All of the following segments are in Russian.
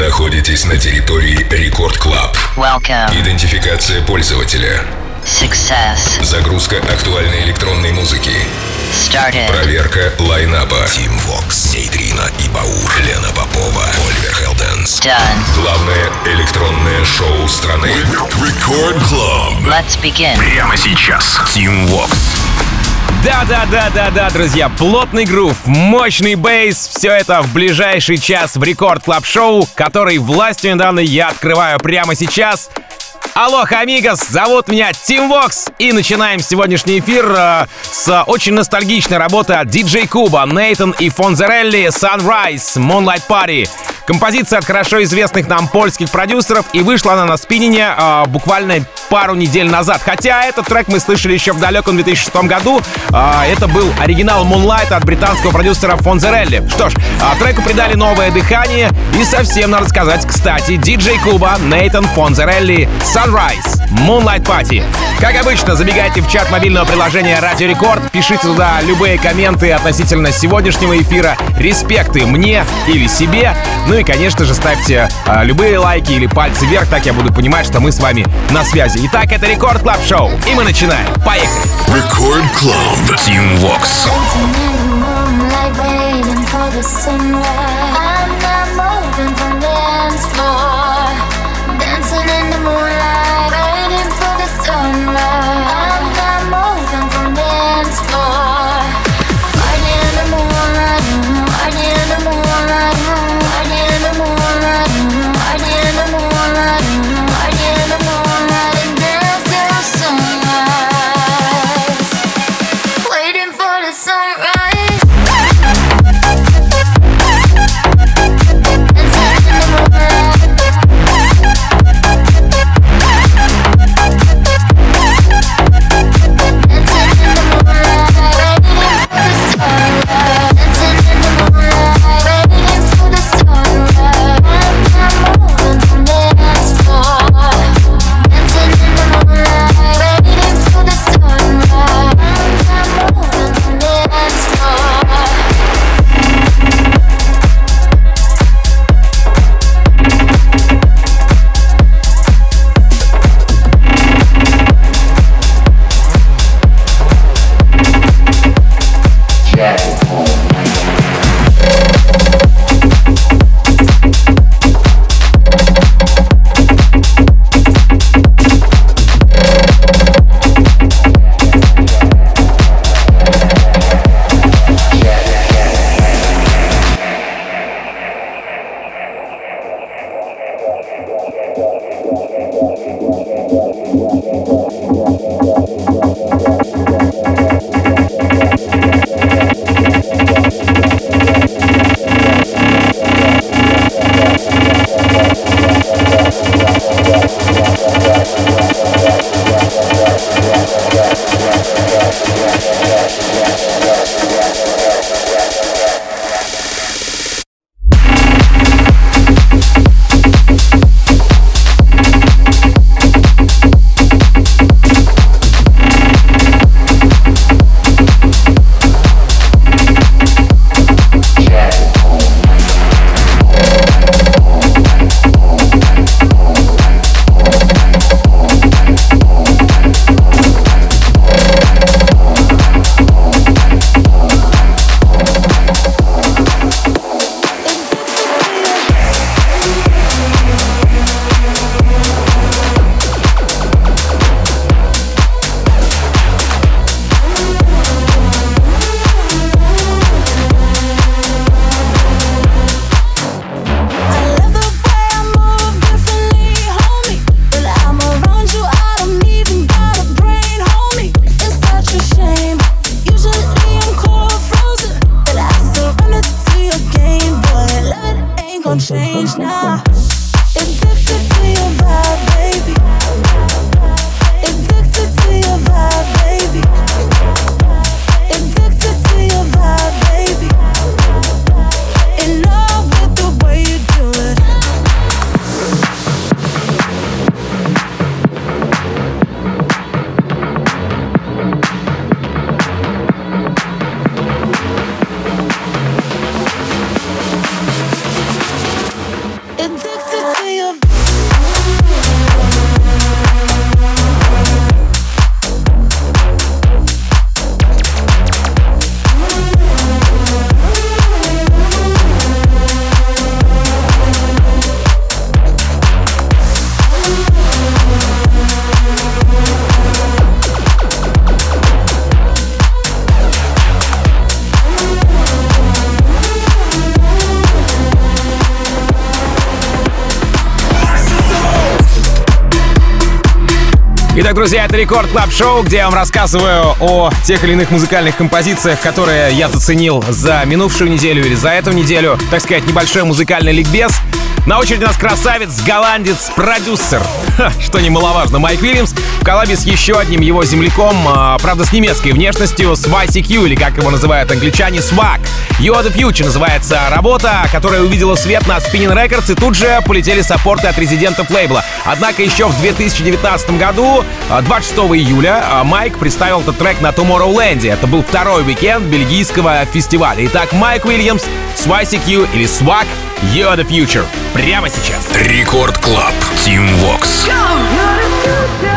находитесь на территории Record Club. Welcome. Идентификация пользователя. Success. Загрузка актуальной электронной музыки. Started. Проверка лайнапа. Тим Вокс, Нейтрино и Баур. Лена Попова, Oliver Heldens. Done. Главное электронное шоу страны. Record Club. Let's begin. Прямо сейчас. Тим Вокс. Да-да-да-да-да, друзья, плотный грув, мощный bass, все это в ближайший час в Record Club Шоу, который властью данной я открываю прямо сейчас. Алло, амигос, зовут меня Тим Вокс, и начинаем сегодняшний эфир э, с очень ностальгичной работы от DJ Куба, Нейтан и Фонзерелли Sunrise Moonlight Party. Композиция от хорошо известных нам польских продюсеров, и вышла она на спиннине э, буквально пару недель назад. Хотя этот трек мы слышали еще в далеком 2006 году. Э, это был оригинал Moonlight от британского продюсера Фонзерелли. Что ж, э, треку придали новое дыхание, и совсем надо сказать, кстати, DJ Kuba, Neitan, Fonzerelli, Sunrise, Moonlight Party. Как обычно, забегайте в чат мобильного приложения Радио Рекорд, пишите туда любые комменты относительно сегодняшнего эфира, респекты мне или себе. Ну и, конечно же, ставьте а, любые лайки или пальцы вверх, так я буду понимать, что мы с вами на связи. Итак, это Record Club Шоу, и мы начинаем. Поехали! Record Club. Waiting for the sunrise. Итак, друзья, это Record Club Шоу, где я вам рассказываю о тех или иных музыкальных композициях, которые я заценил за минувшую неделю или за эту неделю. Так сказать, небольшой музыкальный ликбез. На очереди у нас красавец, голландец, продюсер, Ха, что немаловажно, Майк Уильямс, в коллабе с еще одним его земляком, а, правда с немецкой внешностью, с SWACQ, или как его называют англичане, Swag. You are the Future называется работа, которая увидела свет на Spinnin' Records, и тут же полетели саппорты от резидентов лейбла. Однако еще в 2019 году, а, 26 июля, а, Майк представил этот трек на Tomorrowland. Это был второй уикенд бельгийского фестиваля. Итак, Майк Уильямс, SWACQ или Swag, You are the Future. Прямо сейчас. Record Club. Тим Вокс. When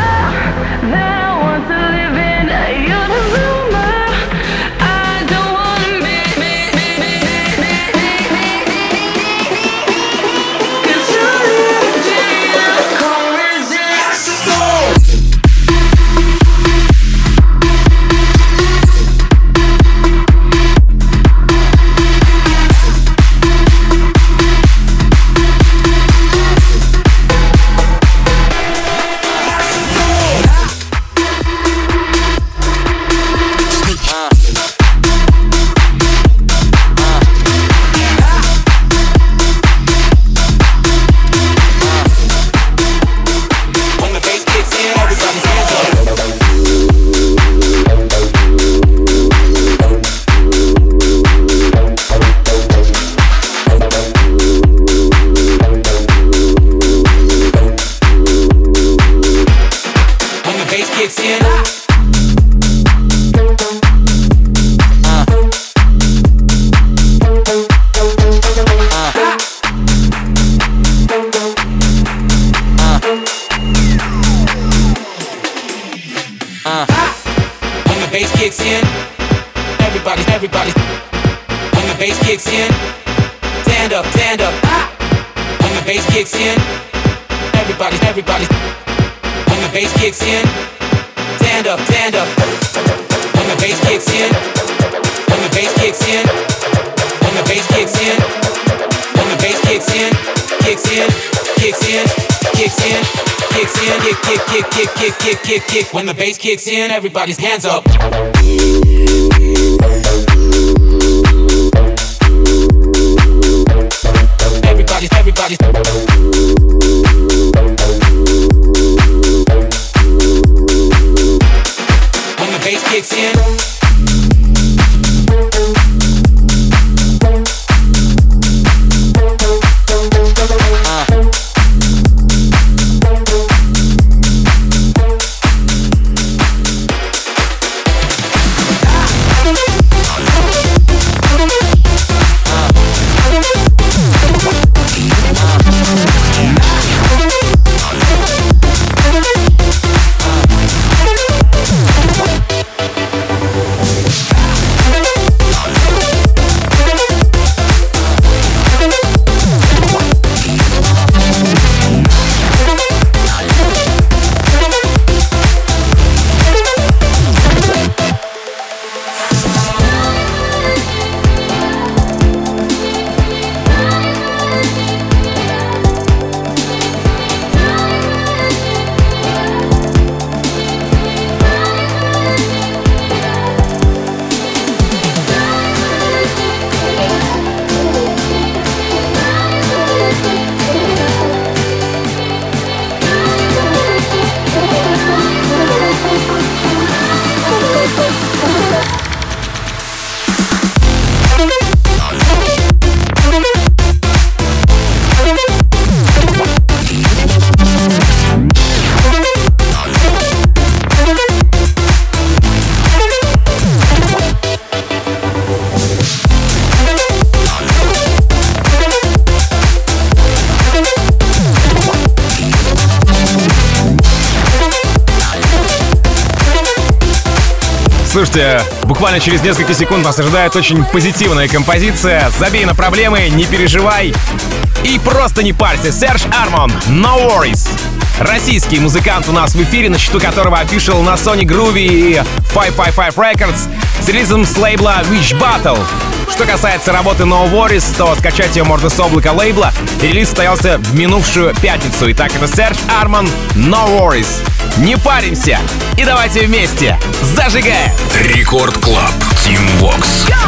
kick, kick. When the bass kicks in, everybody's hands up. Everybody, everybody. When the bass kicks in. Буквально через несколько секунд вас ожидает очень позитивная композиция. Забей на проблемы, не переживай. И просто не парься. Серж Армон, No Worries. Российский музыкант у нас в эфире, на счету которого афишил на Sony Groovy и 555 Records с релизом с лейбла Witch Battle. Что касается работы No Worries, то скачать ее можно с облака лейбла. Релиз состоялся в минувшую пятницу. Итак, это Серж Арман No Worries. Не паримся и давайте вместе зажигаем! Рекорд Клаб. Тим Вокс. I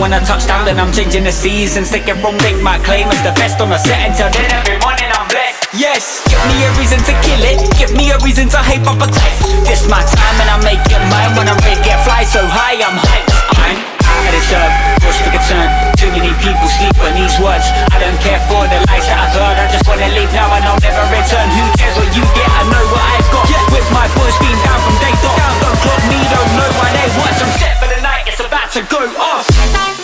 When I touch down, then I'm changing the seasons. Taking from Big my claim as the best on the set until then. Every morning I'm blessed. Yes, give me a reason to kill it. Give me a reason to hype up a cliff. This my time and I make it mine. When I'm ready, get fly so high, I'm hyped. I'm out of this earth. Push the concern. Too many people sleep on these words. I don't care for the lies that I've heard. I just wanna leave now and I'll never return. Who cares what you get? I know what I've got. With my boys being down from day dot. Don't clock me, don't know why they watch. I'm set for the to go off.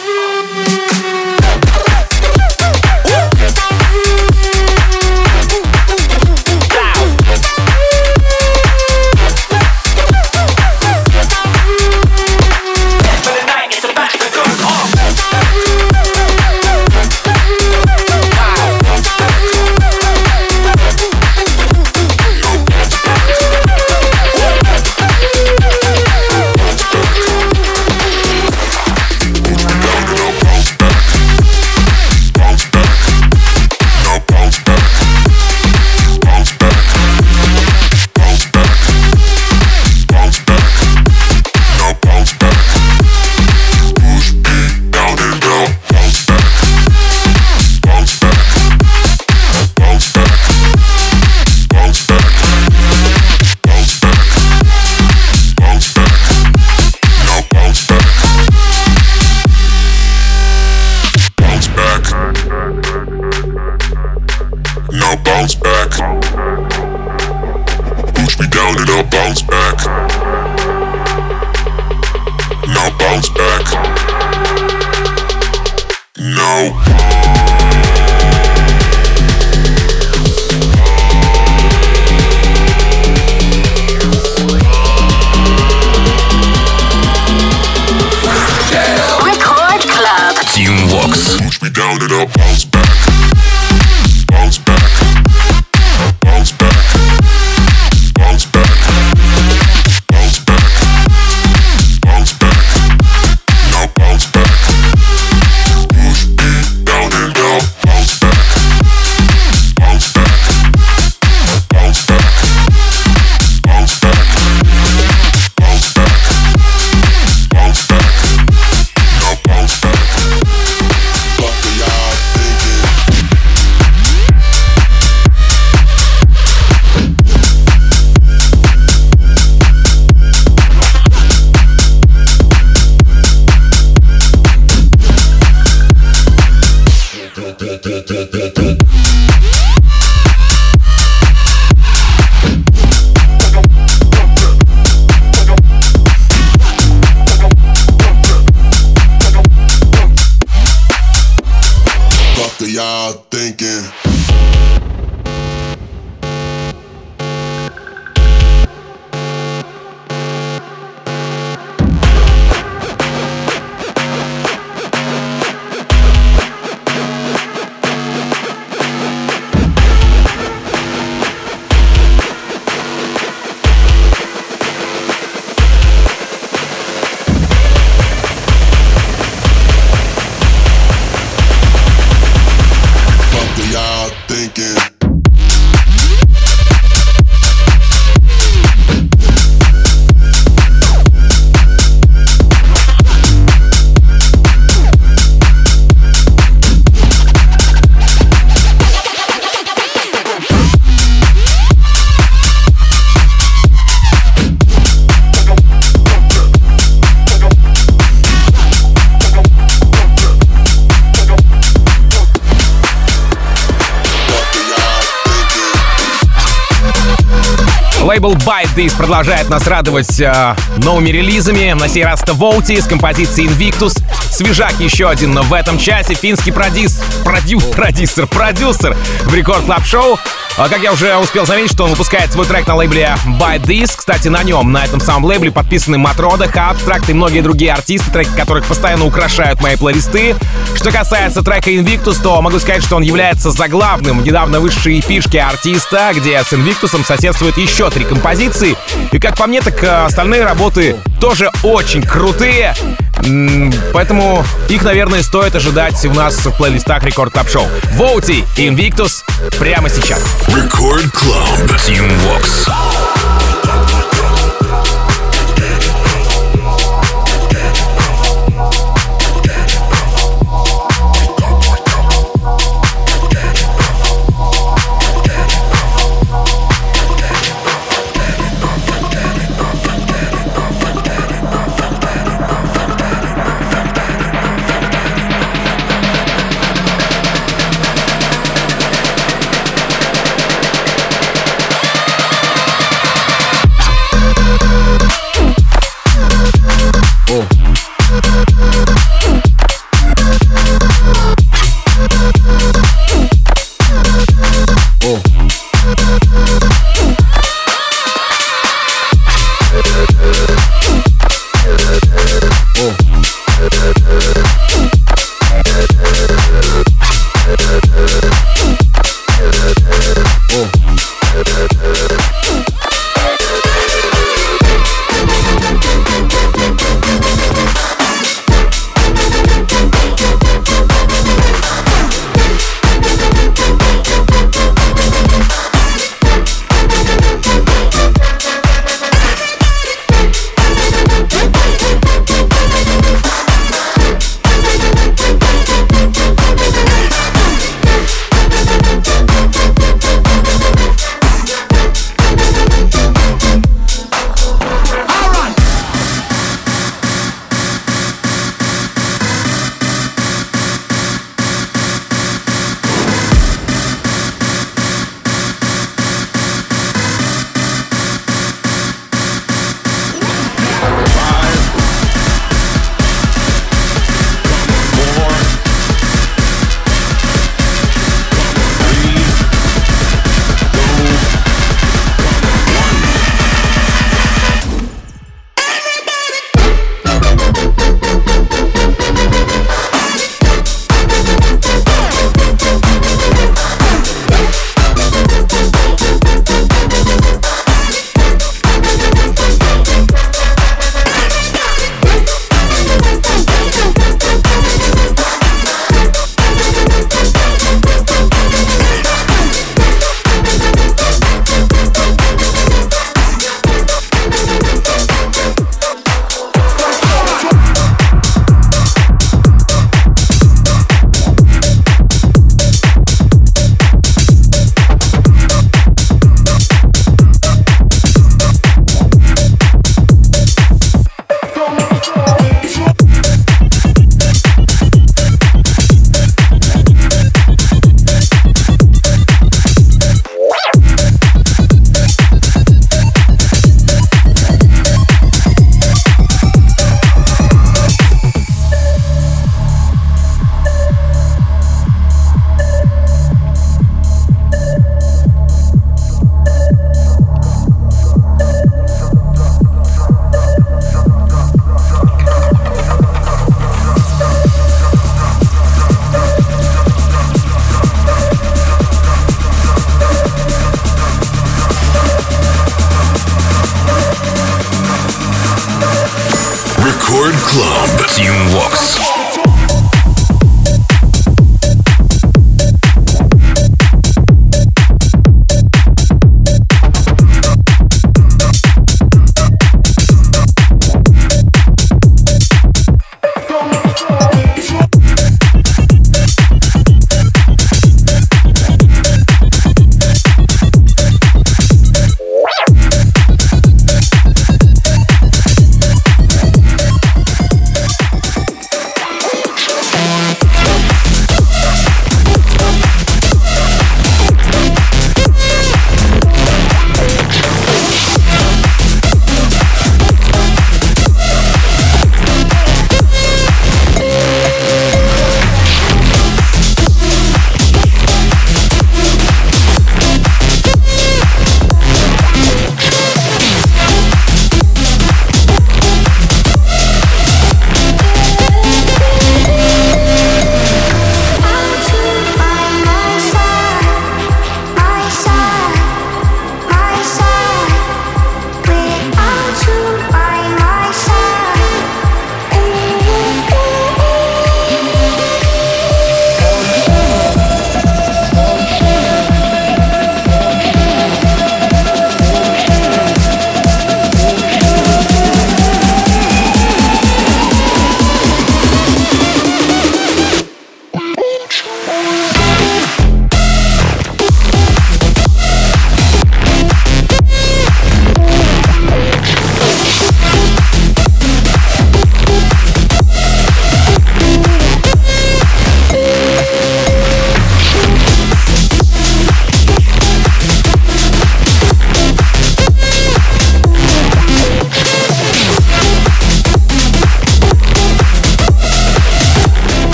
Me down and I'll bounce back. Now bounce back. No. Лейбл Bite This продолжает нас радовать э, новыми релизами. На сей раз это Волти с композицией Invictus. Свежак еще один, но в этом часе финский продюс, продю, продюсер, продюсер в Record Club Шоу. А, как я уже успел заметить, что он выпускает свой трек на лейбле Bite This. Кстати, на нем, на этом самом лейбле подписаны Matroda, Абстракт и многие другие артисты, треки которых постоянно украшают мои плейлисты. Что касается трека Invictus, то могу сказать, что он является заглавным недавно вышедшей EP-шки артиста, где с Invictus соседствует еще три композиции. И как по мне, так э, остальные работы тоже очень крутые. Поэтому их, наверное, стоит ожидать у нас в плейлистах Рекорд Топ Шоу. Воути Invictus прямо сейчас. Record Club. Team Vox.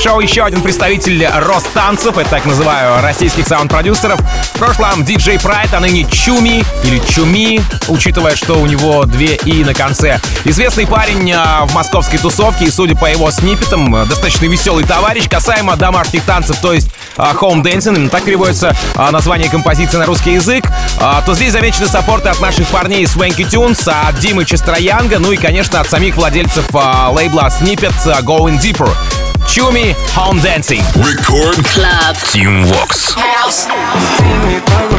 Шоу еще один представитель Ростанцев, это так называю российских саунд-продюсеров. В прошлом диджей Прайд, а ныне Чуми или Чуми, учитывая, что у него две «и» на конце. Известный парень а, в московской тусовке, и судя по его сниппетам, достаточно веселый товарищ. Касаемо домашних танцев, то есть а, home dancing, именно так переводится а, название композиции на русский язык, то здесь замечены саппорты от наших парней Swanky Tunes, от Димы Честроянга, ну и, конечно, от самих владельцев лейбла Snippet а, Going Deeper. Chumi Home Dancing. Record Club team works. House.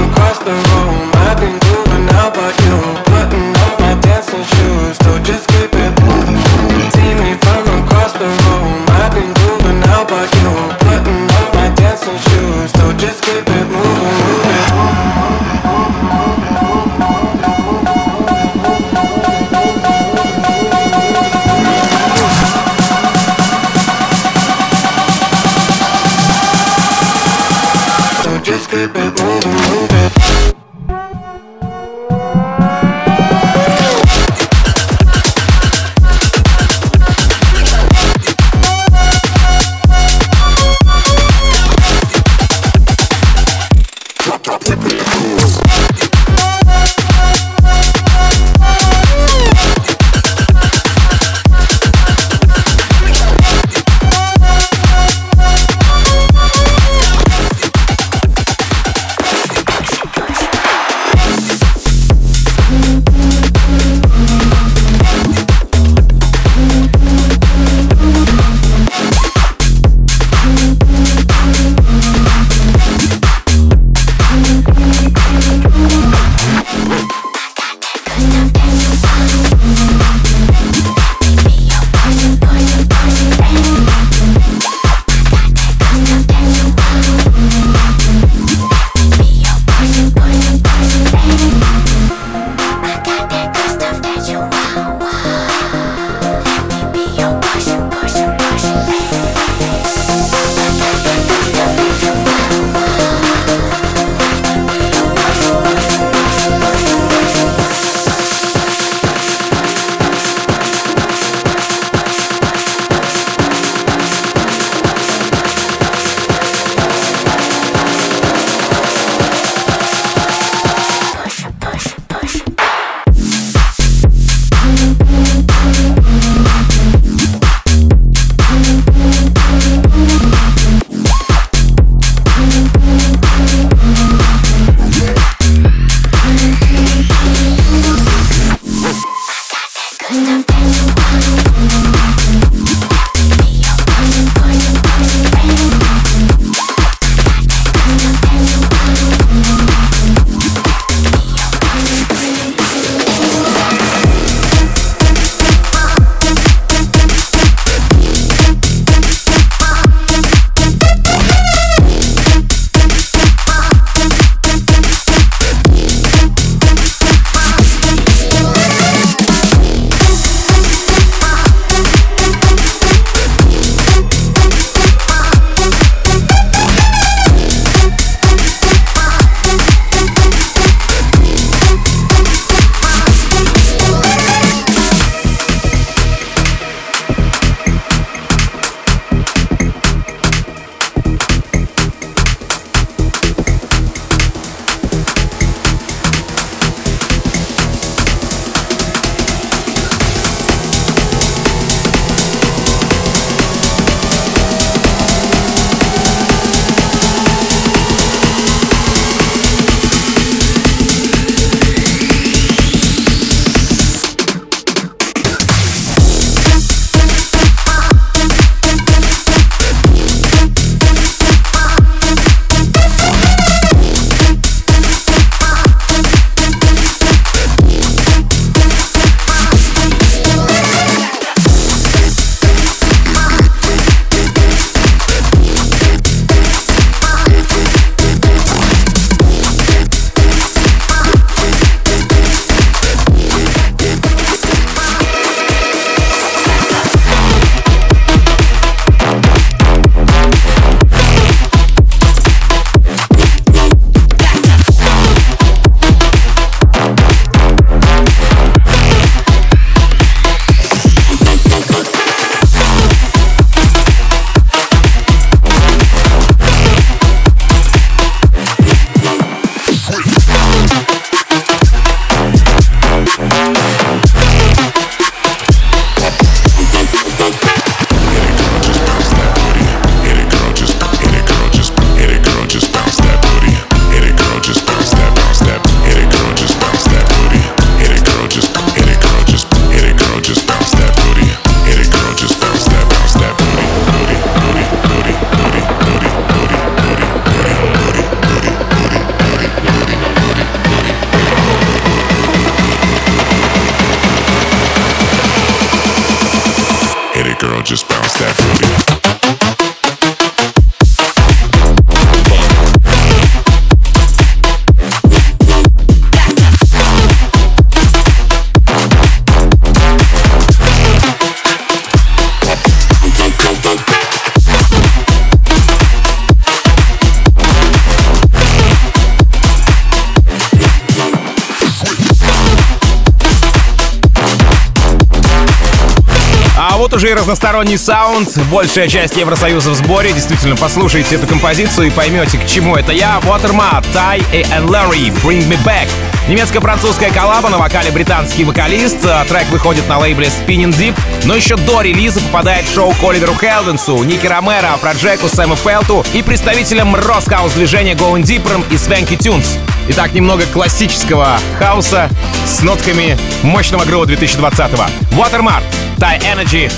разносторонний саунд. Большая часть Евросоюза в сборе. Действительно, послушайте эту композицию и поймете, к чему это я. Watermät, TAI и Larry, Bring Me Back. Немецко-французская коллаба, на вокале британский вокалист. А, трек выходит на лейбле Spinnin' Deep. Но еще до релиза попадает шоу к Оливеру Хелденсу, Ники Ромеро, а Проджеку, Сэму Фелту и представителям рус-хаус-движения Going Deeper и Swanky Tunes. Итак, немного классического хауса с нотками мощного гроу 2020-го. Watermark, Thai Energy,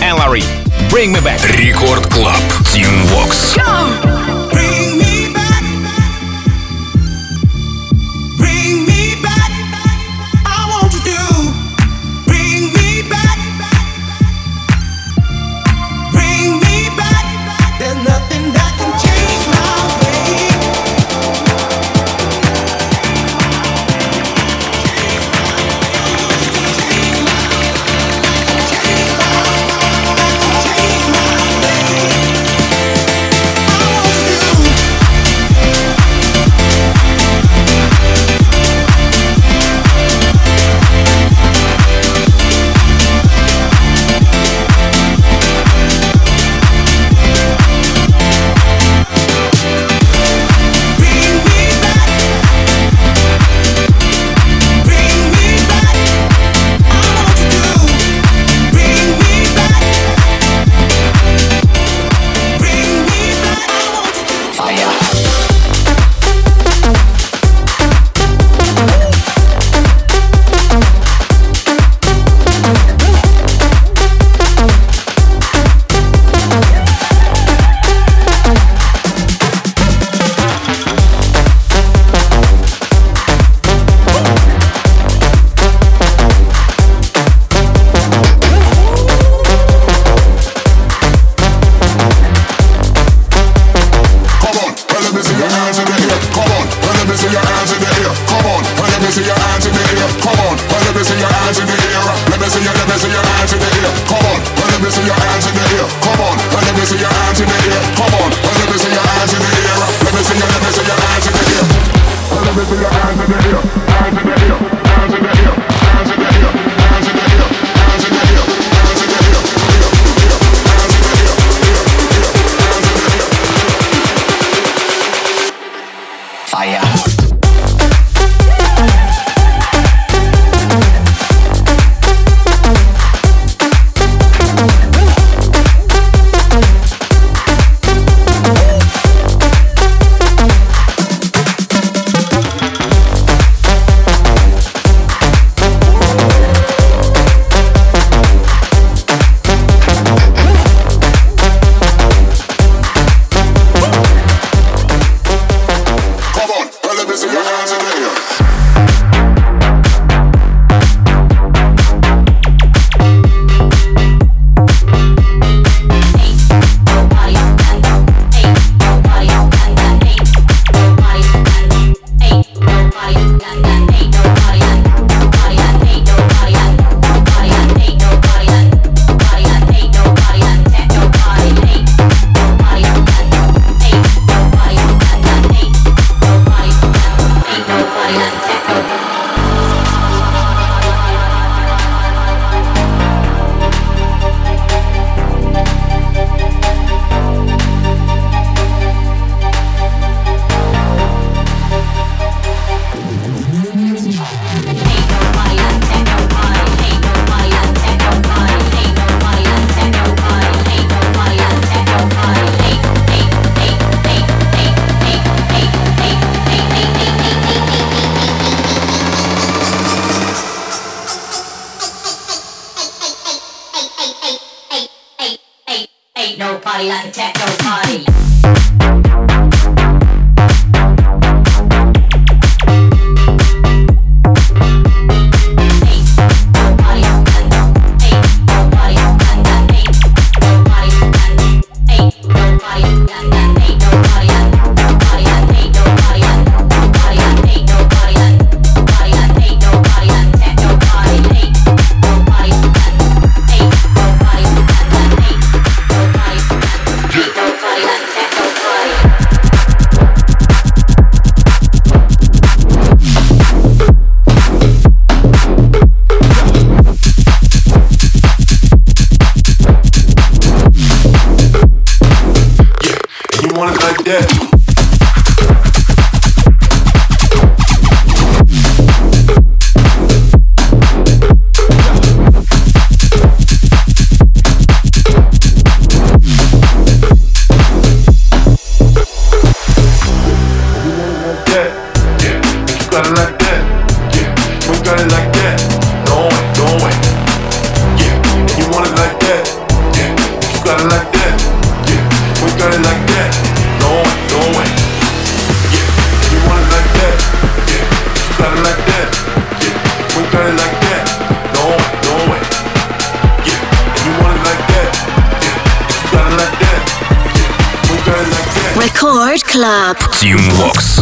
LRE. Bring me back. Record Club. Team Vox. Go! That. Yeah, we got it like that. No no way. Yeah, and you want it like that. Yeah, you got it like that. Yeah, we got it like that. Record Club. Team Vox.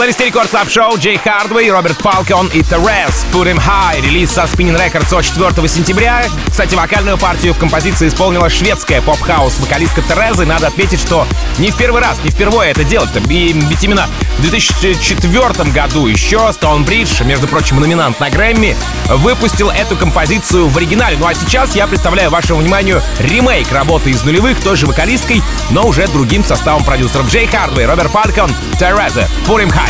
Плейлисте Record Club Шоу Jay Hardway, Robert Falcon и Therese Put 'Em High. Релиз со Spinnin' Records от 4 сентября. Кстати, вокальную партию в композиции исполнила шведская поп-хаус вокалистка Тереза. И надо отметить, что не в первый раз, не впервые это делает. И ведь именно в 2004 году еще Stonebridge, между прочим, номинант на Грэмми, выпустил эту композицию в оригинале. Ну а сейчас я представляю вашему вниманию ремейк работы из нулевых, той же вокалисткой, но уже другим составом продюсеров Джей Хардвей, Роберт Фалкон, Тереза, Put Him High.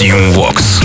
Клаб. Тим Вокс.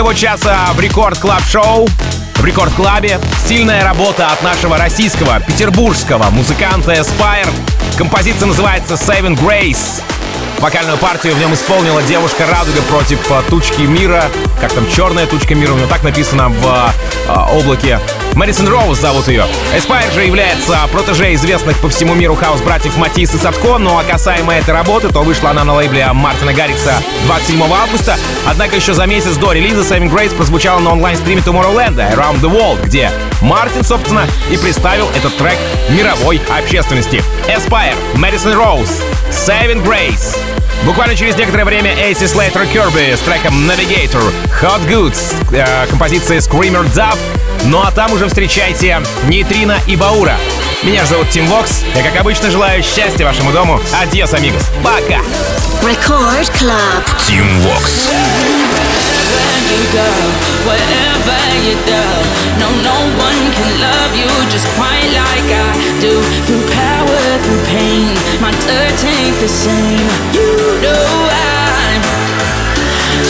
Моего часа в Record Club Шоу в Record Club е сильная работа от нашего российского петербургского музыканта Aspire. Композиция называется Saving Grace. Вокальную партию в нем исполнила девушка Радуга против а, тучки мира. Как там, черная тучка мира, у нее так написано в а, облаке. Мэдисон Роуз зовут ее. Aspire же является протеже известных по всему миру хаус-братьев Матис и Садко, ну а касаемо этой работы, то вышла она на лейбле Мартина Гаррикса 27 августа. Однако еще за месяц до релиза Saving Grace прозвучала на онлайн-стриме Tomorrowland Around the World, где Мартин, собственно, и представил этот трек мировой общественности. Aspire, Мэдисон Роуз, Saving Grace. Буквально через некоторое время Эйси Слейтер Кирби с треком Navigator, Hot Goods, э, композиция Screamer Dub, ну а там уже встречайте Нейтрина и Баура. Меня зовут Тим Вокс. Я, как обычно, желаю счастья вашему дому. Адьос, амигос. Пока! Record Club. Тим Вокс. you go, wherever you go. No, no one can love you just quite like I do. Through power, through pain, my touch ain't the same. You